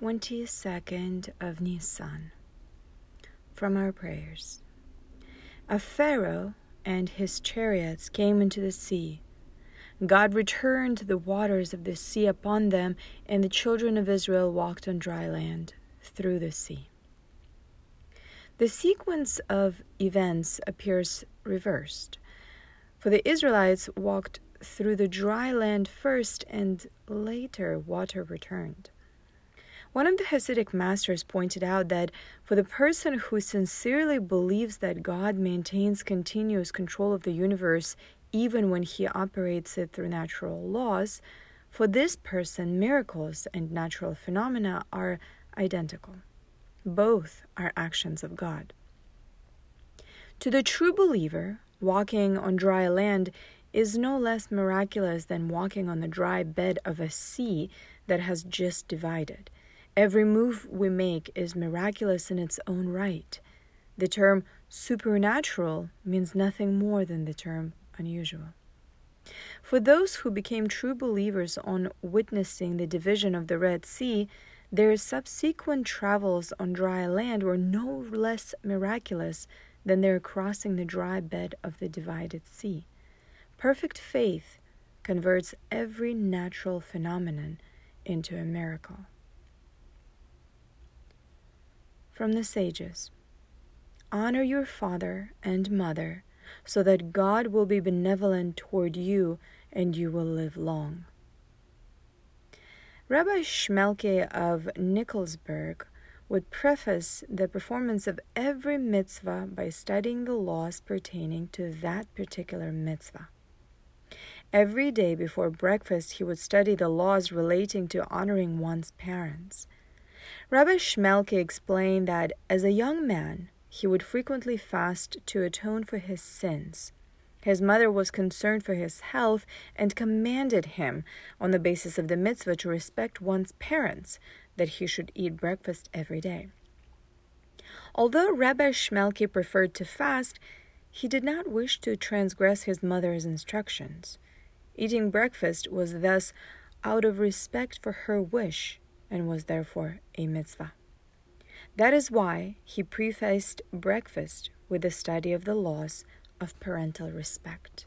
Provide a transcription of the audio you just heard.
22nd of Nisan. From our prayers. A Pharaoh and his chariots came into the sea. God returned the waters of the sea upon them, and the children of Israel walked on dry land through the sea. The sequence of events appears reversed, for the Israelites walked through the dry land first, and later water returned. One of the Hasidic masters pointed out that for the person who sincerely believes that God maintains continuous control of the universe even when he operates it through natural laws, for this person, miracles and natural phenomena are identical. Both are actions of God. To the true believer, walking on dry land is no less miraculous than walking on the dry bed of a sea that has just divided. Every move we make is miraculous in its own right. The term supernatural means nothing more than the term unusual. For those who became true believers on witnessing the division of the Red Sea, their subsequent travels on dry land were no less miraculous than their crossing the dry bed of the divided sea. Perfect faith converts every natural phenomenon into a miracle. From the Sages Honor your father and mother, so that God will be benevolent toward you and you will live long. Rabbi Schmelke of Nikolsburg would preface the performance of every mitzvah by studying the laws pertaining to that particular mitzvah. Every day before breakfast, he would study the laws relating to honoring one's parents. Rabbi Schmelke explained that as a young man, he would frequently fast to atone for his sins. His mother was concerned for his health and commanded him, on the basis of the mitzvah, to respect one's parents, that he should eat breakfast every day. Although Rabbi Schmelke preferred to fast, he did not wish to transgress his mother's instructions. Eating breakfast was thus out of respect for her wish and was therefore a mitzvah. That is why he prefaced breakfast with the study of the laws of parental respect.